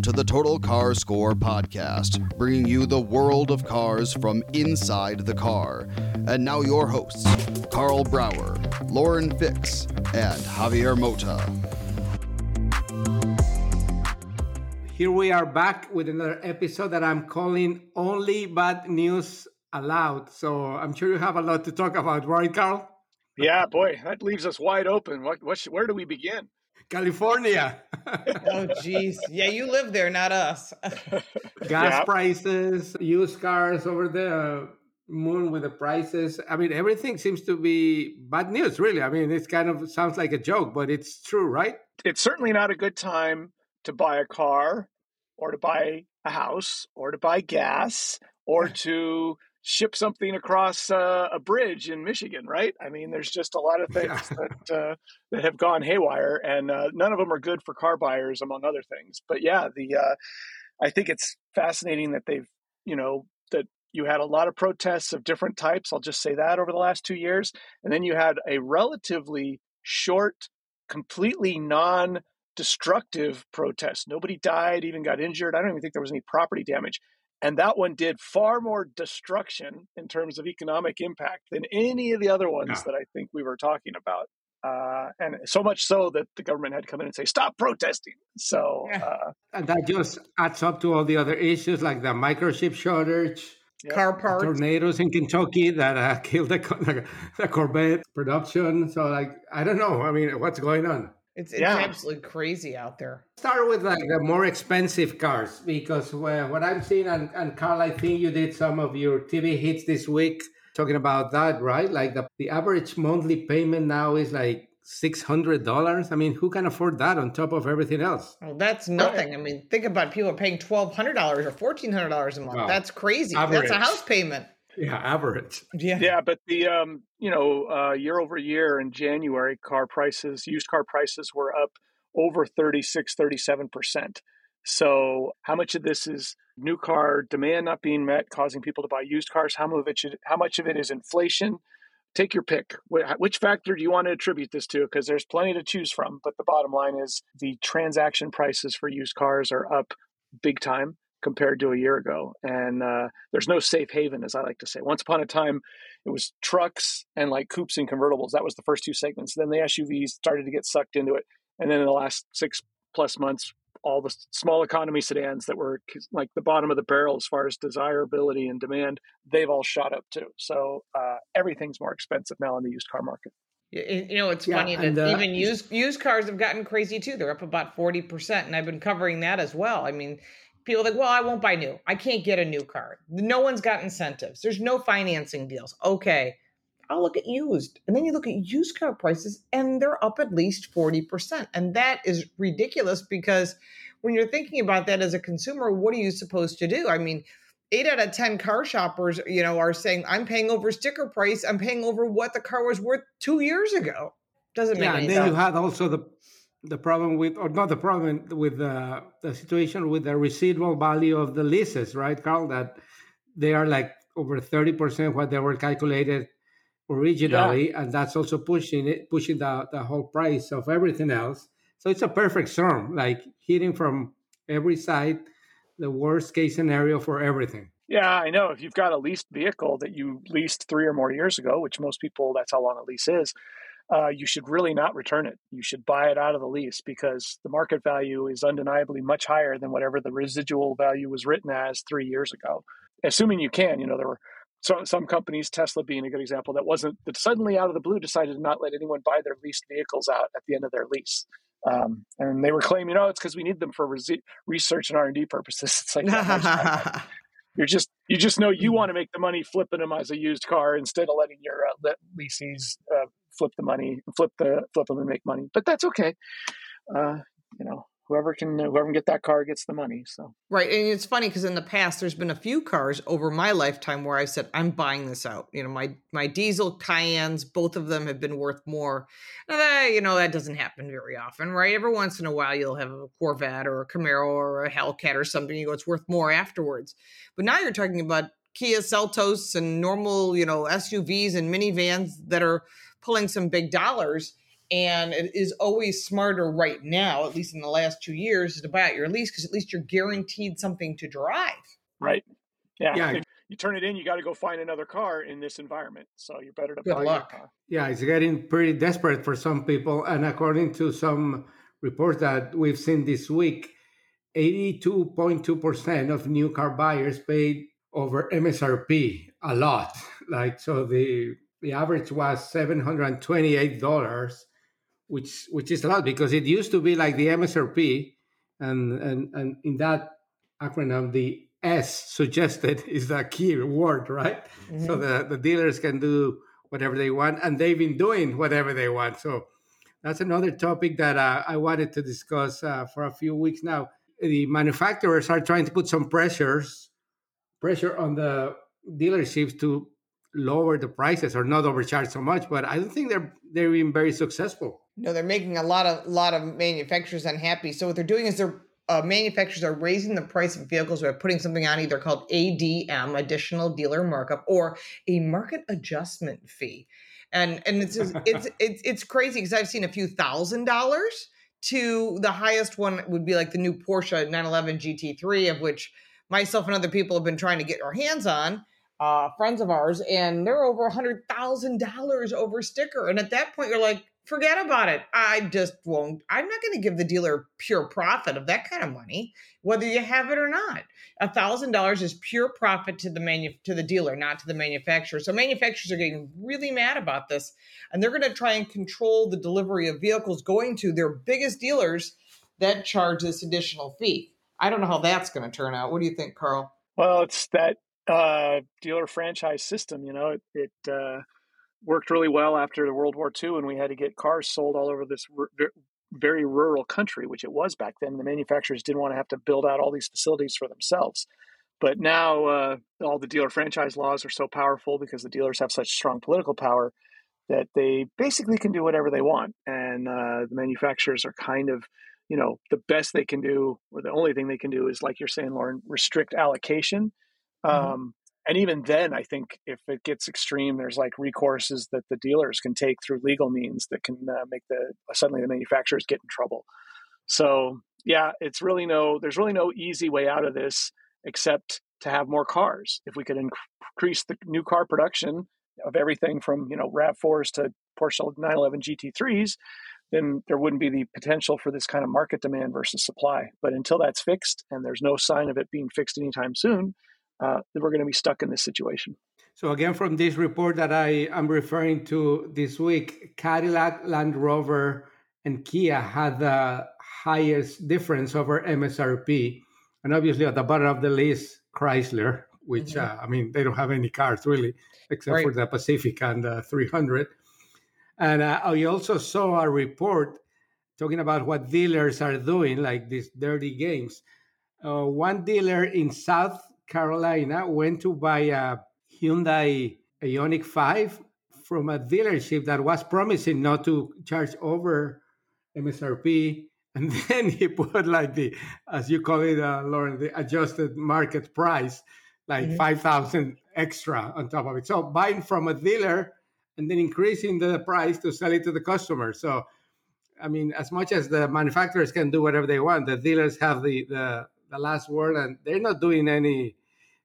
Welcome to the Total Car Score podcast, bringing you the world of cars from inside the car. And now, your hosts, Karl Brauer, Lauren Fix, and Javier Mota. Here we are back with another episode that I'm calling Only Bad News Allowed. So I'm sure you have a lot to talk about, right, Karl? Yeah, boy, that leaves us wide open. What, what, where do we begin? California. oh, jeez. Yeah, you live there, not us. Gas yeah. prices, used cars over the moon with the prices. I mean, everything seems to be bad news, really. I mean, it's kind of sounds like a joke, but it's true, right? It's certainly not a good time to buy a car or to buy a house or to buy gas or to ship something across uh, a bridge in Michigan, right? I mean, there's just a lot of things yeah. that uh, that have gone haywire, and uh, none of them are good for car buyers, among other things. But yeah, the uh, I think it's fascinating that they've you know that you had a lot of protests of different types. I'll just say that over the last two years, and then you had a relatively short, completely non destructive protest. Nobody died, even got injured. I don't even think there was any property damage. And that one did far more destruction in terms of economic impact than any of the other ones yeah. that I think we were talking about. Uh, and so much so that the government had to come in and say, stop protesting. So, uh, and that just adds up to all the other issues like the microchip shortage, yep. car parts, tornadoes in Kentucky that uh, killed the, the Corvette production. So, like, I don't know. I mean, what's going on? It's, it's yeah. absolutely crazy out there. Start with like the more expensive cars because what I'm seeing, and, and Karl, I think you did some of your TV hits this week talking about that, right? Like the, the average monthly payment now is like six hundred dollars. I mean, who can afford that on top of everything else? Well, that's nothing. I mean, think about people paying twelve hundred dollars or fourteen hundred dollars a month. Wow. That's crazy. Average. That's a house payment. Yeah, average. Yeah, yeah, but the um, you know, uh, year over year in January, car prices, used car prices were up over 36, 37 percent. So, how much of this is new car demand not being met, causing people to buy used cars? How much of it, should, how much of it is inflation? Take your pick. Which factor do you want to attribute this to? Because there's plenty to choose from. But the bottom line is the transaction prices for used cars are up big time compared to a year ago. And uh, there's no safe haven, as I like to say. Once upon a time, it was trucks and like coupes and convertibles. That was the first two segments. Then the SUVs started to get sucked into it. And then in the last six plus months, all the small economy sedans that were like the bottom of the barrel as far as desirability and demand, they've all shot up too. So uh, everything's more expensive now in the used car market. You know, it's yeah, funny that uh, even used used cars have gotten crazy too. They're up about forty percent, and I've been covering that as well. I mean, people like, well, I won't buy new. I can't get a new car. No one's got incentives. There's no financing deals. Okay, I'll look at used. And then you look at used car prices and they're up at least 40%. And that is ridiculous because when you're thinking about that as a consumer, what are you supposed to do? I mean, eight out of 10 car shoppers, you know, are saying, I'm paying over sticker price. I'm paying over what the car was worth two years ago. Doesn't make yeah, and then sense. you had also the the problem with, or not the problem with the, the situation with the residual value of the leases, right, Karl? That they are like over 30% what they were calculated originally. Yeah. And that's also pushing it, pushing the, the whole price of everything else. So it's a perfect storm, like hitting from every side, the worst case scenario for everything. Yeah, I know. If you've got a leased vehicle that you leased three or more years ago, which most people, that's how long a lease is, uh, you should really not return it. You should buy it out of the lease because the market value is undeniably much higher than whatever the residual value was written as three years ago. Assuming you can, you know, there were so, some companies, Tesla being a good example, that wasn't that suddenly out of the blue decided to not let anyone buy their leased vehicles out at the end of their lease. Um, and they were claiming, oh, it's because we need them for research and R and D purposes. It's like you're just you just know you want to make the money flipping them as a used car instead of letting your uh, leasees uh, flip the money, flip the flip them and make money. But that's okay. Uh, you know, whoever can whoever can get that car gets the money. So right, and it's funny because in the past there's been a few cars over my lifetime where I said I'm buying this out. You know, my my diesel Cayennes, both of them have been worth more. You know that doesn't happen very often, right? Every once in a while you'll have a Corvette or a Camaro or a Hellcat or something. You go, it's worth more afterwards. But now you're talking about Kia Seltos and normal, you know, SUVs and minivans that are pulling some big dollars. And it is always smarter right now, at least in the last two years, to buy out your lease because at least you're guaranteed something to drive. Right. Yeah. yeah. You turn it in, you got to go find another car in this environment. So you're better to Good buy luck. car. Yeah, it's getting pretty desperate for some people. And according to some reports that we've seen this week, 82.2% of new car buyers paid over MSRP a lot. Like so the the average was $728, which which is a lot because it used to be like the MSRP and and and in that acronym the S suggested is the key word, right? Mm-hmm. So the, the dealers can do whatever they want and they've been doing whatever they want. So that's another topic that uh, I wanted to discuss uh, for a few weeks now. The manufacturers are trying to put some pressures pressure on the dealerships to lower the prices or not overcharge so much but i don't think they're they're being very successful. No they're making a lot of lot of manufacturers unhappy. So what they're doing is they're uh, manufacturers are raising the price of vehicles by putting something on either called adm additional dealer markup or a market adjustment fee. And and it's just, it's it's it's crazy because i've seen a few thousand dollars to the highest one would be like the new porsche 911 gt3 of which myself and other people have been trying to get our hands on, uh, friends of ours, and they're over a hundred thousand dollars over sticker. And at that point, you're like, forget about it. I just won't. I'm not going to give the dealer pure profit of that kind of money, whether you have it or not. A thousand dollars is pure profit to the manu- to the dealer, not to the manufacturer. So manufacturers are getting really mad about this, and they're going to try and control the delivery of vehicles going to their biggest dealers that charge this additional fee. I don't know how that's going to turn out. What do you think, Karl? Well, it's that uh, dealer franchise system. You know, it, it uh, worked really well after the World War II, and we had to get cars sold all over this r- very rural country, which it was back then. The manufacturers didn't want to have to build out all these facilities for themselves. But now uh, all the dealer franchise laws are so powerful because the dealers have such strong political power that they basically can do whatever they want, and uh, the manufacturers are kind of you know the best they can do or the only thing they can do is like you're saying lauren restrict allocation mm-hmm. um, and even then i think if it gets extreme there's like recourses that the dealers can take through legal means that can uh, make the suddenly the manufacturers get in trouble so yeah it's really no there's really no easy way out of this except to have more cars if we could increase the new car production of everything from you know rav4s to porsche 911 gt3s then there wouldn't be the potential for this kind of market demand versus supply. But until that's fixed, and there's no sign of it being fixed anytime soon, uh, we're going to be stuck in this situation. So again, from this report that I am referring to this week, Cadillac, Land Rover, and Kia had the highest difference over MSRP, and obviously at the bottom of the list, Chrysler, which mm-hmm. uh, I mean they don't have any cars really, except right. for the Pacifica and the 300. And uh, I also saw a report talking about what dealers are doing, like these dirty games. Uh, one dealer in South Carolina went to buy a Hyundai Ioniq 5 from a dealership that was promising not to charge over MSRP. And then he put like the, as you call it, uh, Lauren, the adjusted market price, like mm-hmm. 5,000 extra on top of it. So buying from a dealer and then increasing the price to sell it to the customer. So, I mean, as much as the manufacturers can do whatever they want, the dealers have the, the, the last word, and they're not doing any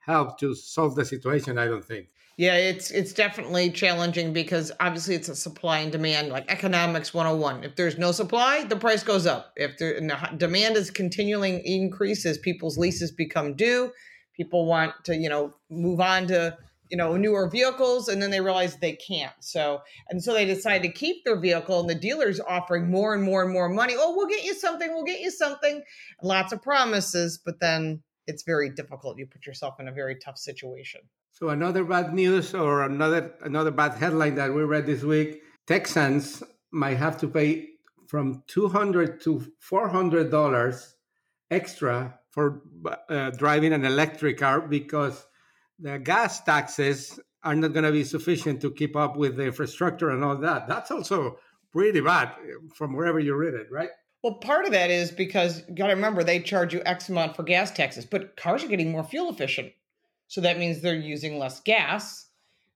help to solve the situation. I don't think. Yeah, it's it's definitely challenging because obviously it's a supply and demand, like economics 101. If there's no supply, the price goes up. If the demand is continuing increases, people's leases become due. People want to, you know, move on to you know newer vehicles and then they realize they can't so and so they decide to keep their vehicle and the dealer's offering more and more and more money oh we'll get you something we'll get you something lots of promises but then it's very difficult you put yourself in a very tough situation so another bad news or another another bad headline that we read this week texans might have to pay from 200 to 400 dollars extra for uh, driving an electric car because the gas taxes are not going to be sufficient to keep up with the infrastructure and all that. That's also pretty bad from wherever you read it, right? Well, part of that is because you got to remember they charge you X amount for gas taxes, but cars are getting more fuel efficient. So that means they're using less gas.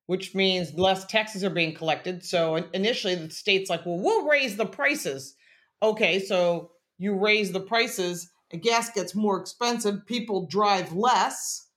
which means less taxes are being collected. So initially, the state's like, well, we'll raise the prices. Okay, so you raise the prices, gas gets more expensive, people drive less.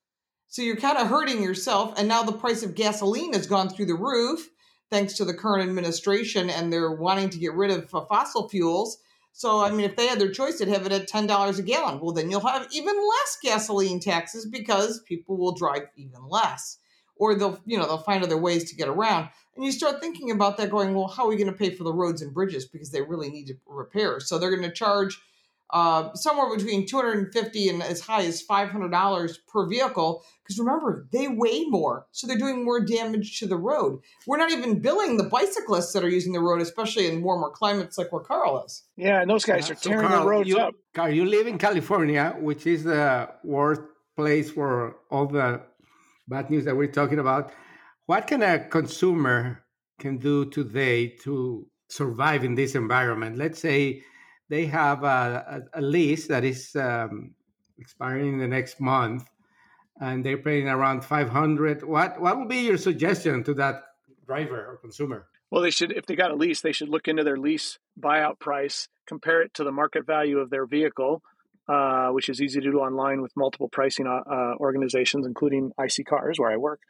So you're kind of hurting yourself. And now the price of gasoline has gone through the roof thanks to the current administration and they're wanting to get rid of fossil fuels. So, I mean, if they had their choice, they'd have it at $10 a gallon. Well, then you'll have even less gasoline taxes because people will drive even less. Or they'll, you know, they'll find other ways to get around. And you start thinking about that going, well, how are we going to pay for the roads and bridges? Because they really need to repair. So they're going to charge uh, somewhere between 250 and as high as $500 per vehicle. Because remember, they weigh more, so they're doing more damage to the road. We're not even billing the bicyclists that are using the road, especially in warmer climates like where Karl is. Yeah, and those guys are tearing so Karl, the roads you, up. Karl, you live in California, which is the worst place for all the bad news that we're talking about. What can a consumer can do today to survive in this environment? Let's say they have a, a, a lease that is um, expiring in the next month, and they're paying around 500. What what would be your suggestion to that driver or consumer? Well, they should, if they got a lease, they should look into their lease buyout price, compare it to the market value of their vehicle, uh, which is easy to do online with multiple pricing uh, uh organizations, including iSeeCars, where I work,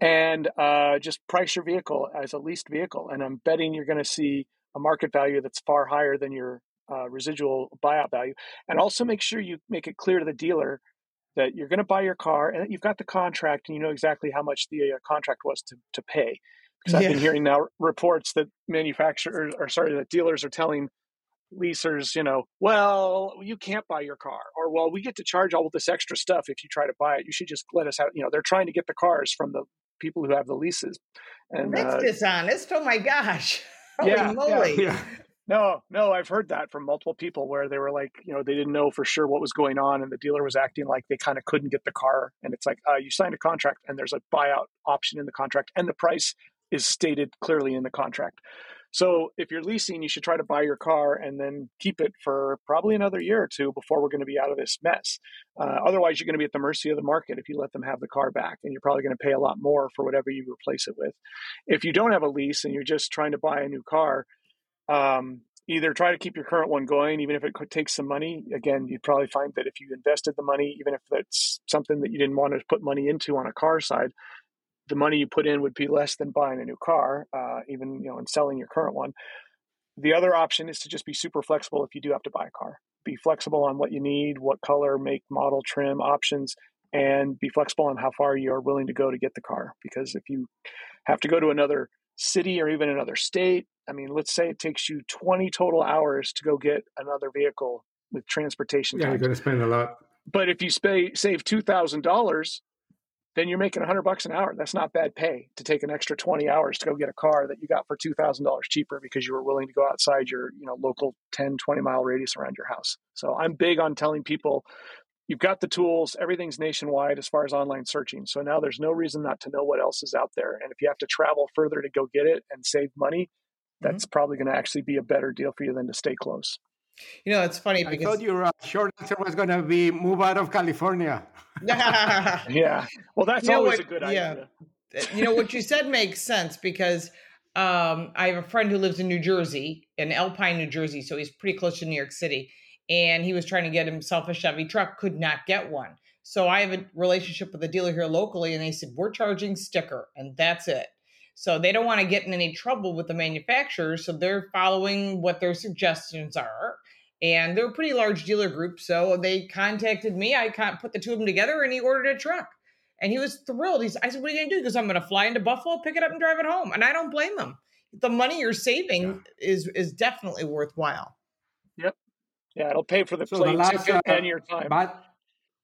and uh, just price your vehicle as a leased vehicle. And I'm betting you're going to see a market value that's far higher than your uh, residual buyout value, and also make sure you make it clear to the dealer that you're going to buy your car and that you've got the contract and you know exactly how much the uh, contract was to, to pay. Because yeah. I've been hearing now reports that manufacturers or sorry, that dealers are telling leasers, you know, well, you can't buy your car, or well, we get to charge all of this extra stuff if you try to buy it. You should just let us have. You know, they're trying to get the cars from the people who have the leases. And that's uh, dishonest. Oh my gosh! Holy yeah, moly! Yeah, no, no, I've heard that from multiple people where they were like, you know, they didn't know for sure what was going on, and the dealer was acting like they kind of couldn't get the car. And it's like, uh, you signed a contract, and there's a buyout option in the contract, and the price is stated clearly in the contract. So if you're leasing, you should try to buy your car and then keep it for probably another year or two before we're going to be out of this mess. Uh, otherwise, you're going to be at the mercy of the market if you let them have the car back, and you're probably going to pay a lot more for whatever you replace it with. If you don't have a lease and you're just trying to buy a new car, um, either try to keep your current one going, even if it could take some money. Again, you'd probably find that if you invested the money, even if that's something that you didn't want to put money into on a car side, the money you put in would be less than buying a new car, uh, even you know, and selling your current one. The other option is to just be super flexible if you do have to buy a car. Be flexible on what you need, what color, make, model, trim, options, and be flexible on how far you are willing to go to get the car. Because if you have to go to another city or even another state, I mean, let's say it takes you 20 total hours to go get another vehicle with transportation. Yeah, you're going to spend a lot. But if you pay, save $2,000, then you're making 100 bucks an hour. That's not bad pay to take an extra 20 hours to go get a car that you got for $2,000 cheaper because you were willing to go outside your, you know, local 10, 20 mile radius around your house. So I'm big on telling people you've got the tools everything's nationwide as far as online searching so now there's no reason not to know what else is out there and if you have to travel further to go get it and save money that's mm-hmm. probably going to actually be a better deal for you than to stay close you know it's funny because i thought your uh, short answer was going to be move out of california yeah well that's you always what, a good yeah. idea you know what you said makes sense because um, i have a friend who lives in new jersey in alpine new jersey so he's pretty close to new york city and he was trying to get himself a Chevy truck, could not get one. So I have a relationship with a dealer here locally, and they said, We're charging sticker, and that's it. So they don't want to get in any trouble with the manufacturers. So they're following what their suggestions are. And they're a pretty large dealer group. So they contacted me. I put the two of them together and he ordered a truck. And he was thrilled. He's, I said, What are you going to do? Because I'm going to fly into Buffalo, pick it up, and drive it home. And I don't blame them. The money you're saving yeah. is is definitely worthwhile. Yep. Yeah, it'll pay for the so plane ticket uh, and your time. Bad,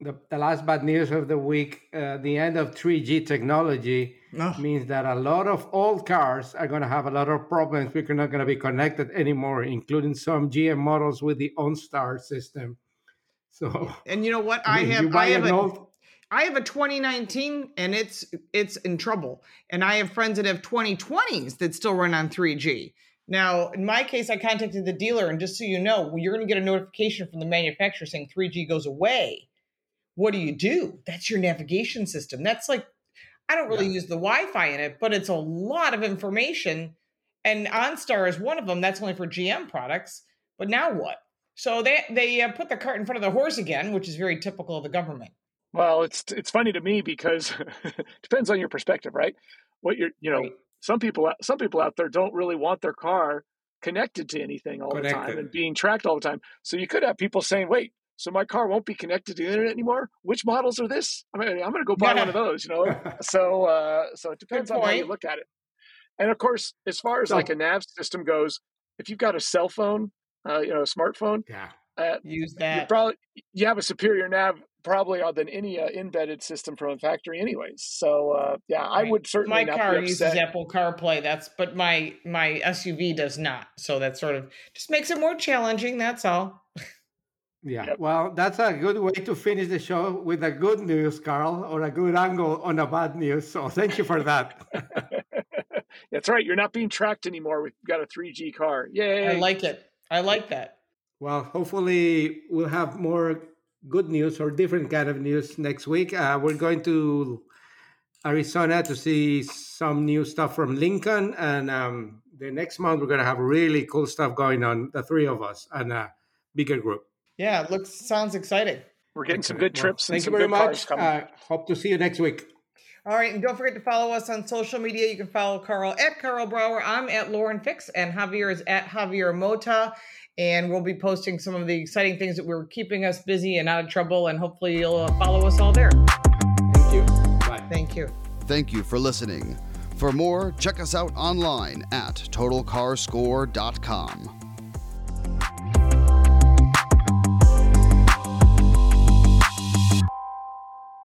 the, the last bad news of the week uh, the end of 3G technology oh. means that a lot of old cars are going to have a lot of problems. We're not going to be connected anymore, including some GM models with the OnStar system. So, and you know what? I, have, I have, a, old... I have a 2019 and it's it's in trouble. And I have friends that have 2020s that still run on 3G. Now, in my case, I contacted the dealer, and just so you know, you're going to get a notification from the manufacturer saying 3G goes away. What do you do? That's your navigation system. That's like, I don't really yeah. use the Wi-Fi in it, but it's a lot of information. And OnStar is one of them. That's only for GM products. But now what? So they they uh, put the cart in front of the horse again, which is very typical of the government. Well, it's it's funny to me because it depends on your perspective, right? What you're, you know, right. some people some people out there don't really want their car connected to anything all connected. the time and being tracked all the time. So you could have people saying, "Wait, so my car won't be connected to the internet anymore. Which models are this? I mean, I'm going to go buy one of those. You know, so uh, so it depends on how you look at it. And of course, as far as so, like a nav system goes, if you've got a cell phone, uh, you know, a smartphone, yeah, uh, use that. You probably you have a superior nav probably than any uh, embedded system from a factory, anyways. So uh, yeah, right. I would certainly. My car uses Apple CarPlay. That's but my my SUV does not. So that sort of just makes it more challenging. That's all. Yeah, yep. well, that's a good way to finish the show with a good news, Karl, or a good angle on a bad news. So thank you for that. that's right. You're not being tracked anymore. We've got a 3G car. Yay. I like it. I like that. Well, hopefully we'll have more good news or different kind of news next week. Uh, we're going to Arizona to see some new stuff from Lincoln, and um, the next month we're going to have really cool stuff going on. The three of us and a bigger group. Yeah, it looks sounds exciting. We're getting some good trips. Thank you very much. Uh, hope to see you next week. All right, and don't forget to follow us on social media. You can follow Karl at Karl Brauer. I'm at Lauren Fix, and Javier is at Javier Mota. And we'll be posting some of the exciting things that we're keeping us busy and out of trouble. And hopefully, you'll uh, follow us all there. Thank you. Bye. Thank you. Thank you for listening. For more, check us out online at totalcarscore.com.